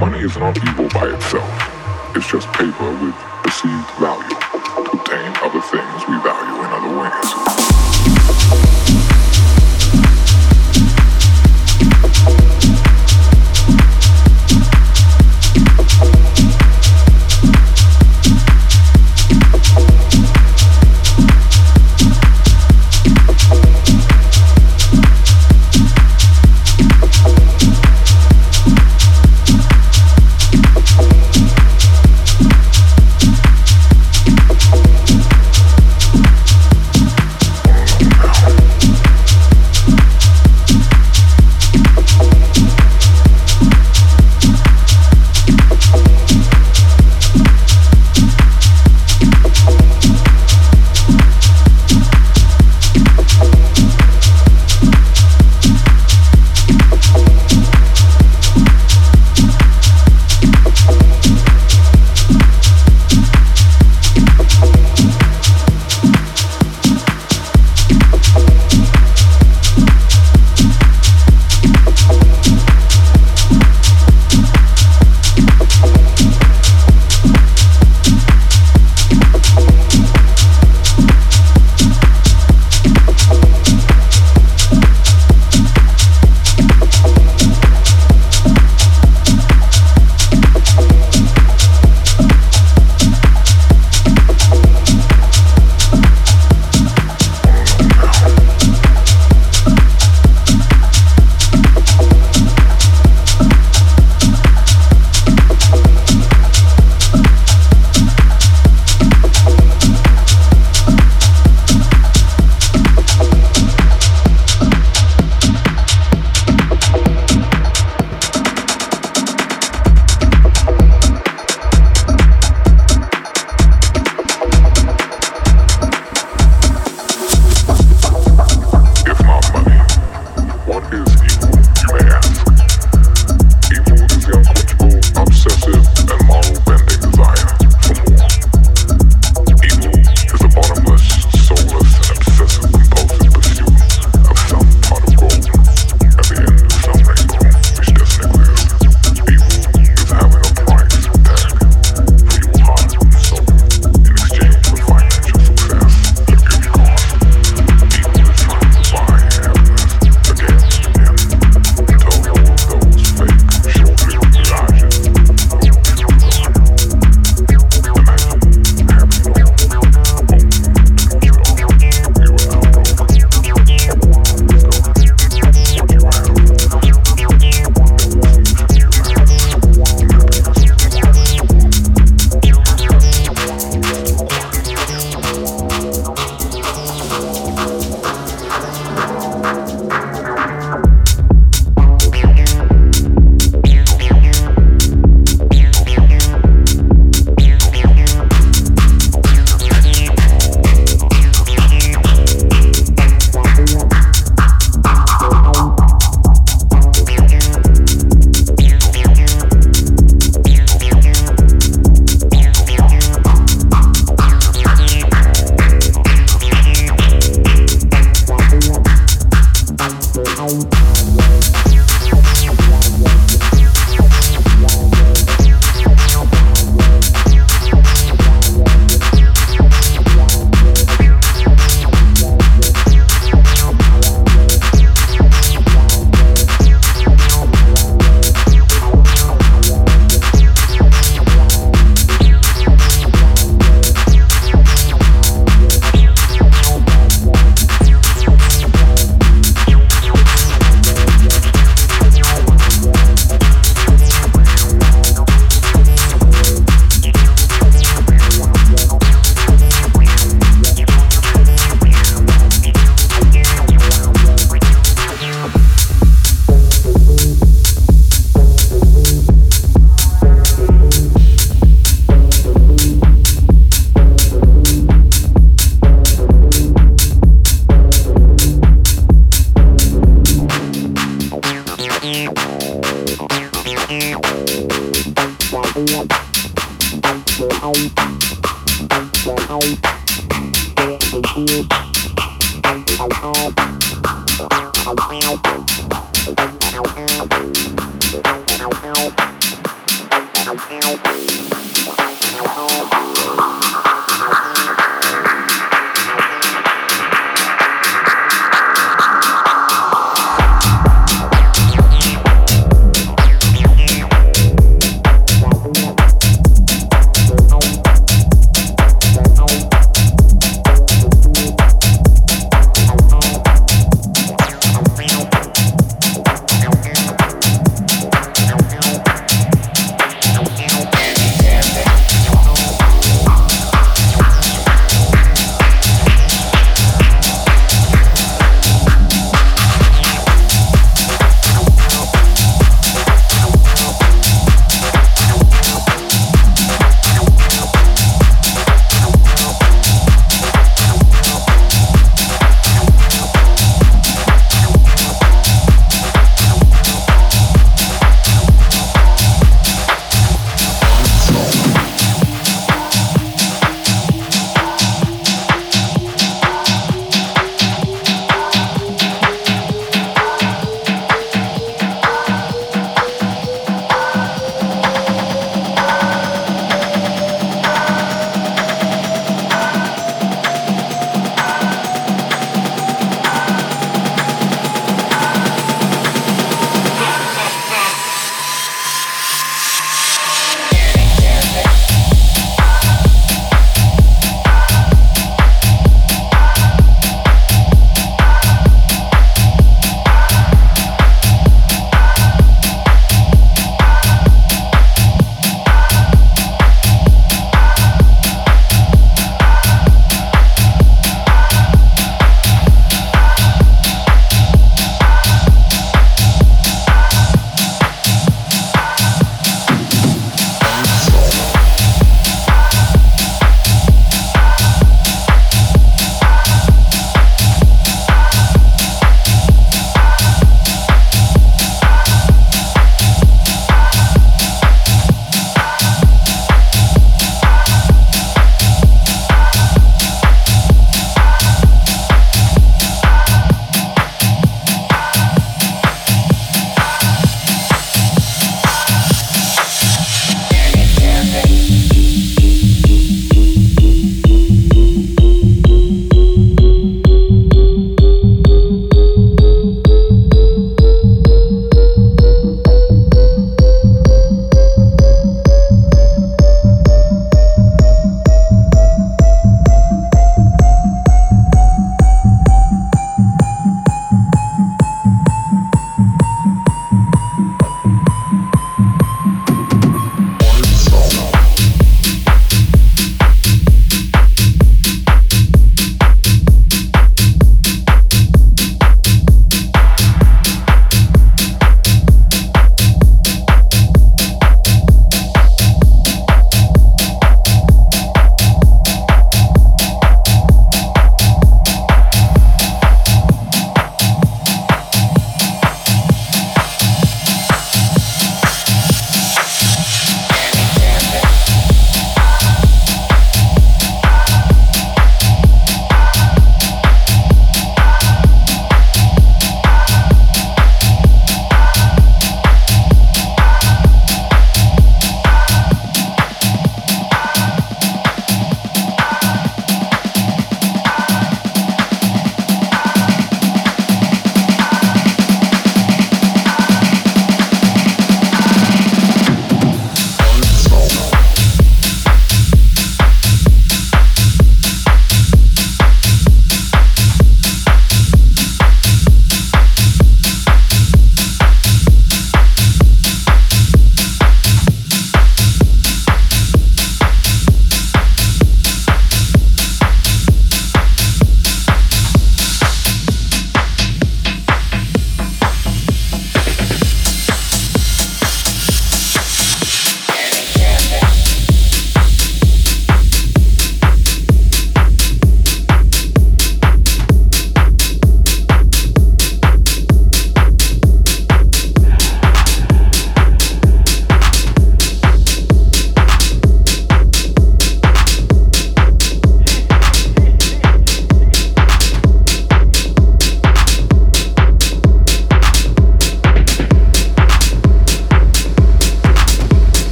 Money is not evil by itself. It's just paper with perceived value to obtain other things we value in other ways.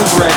of rain.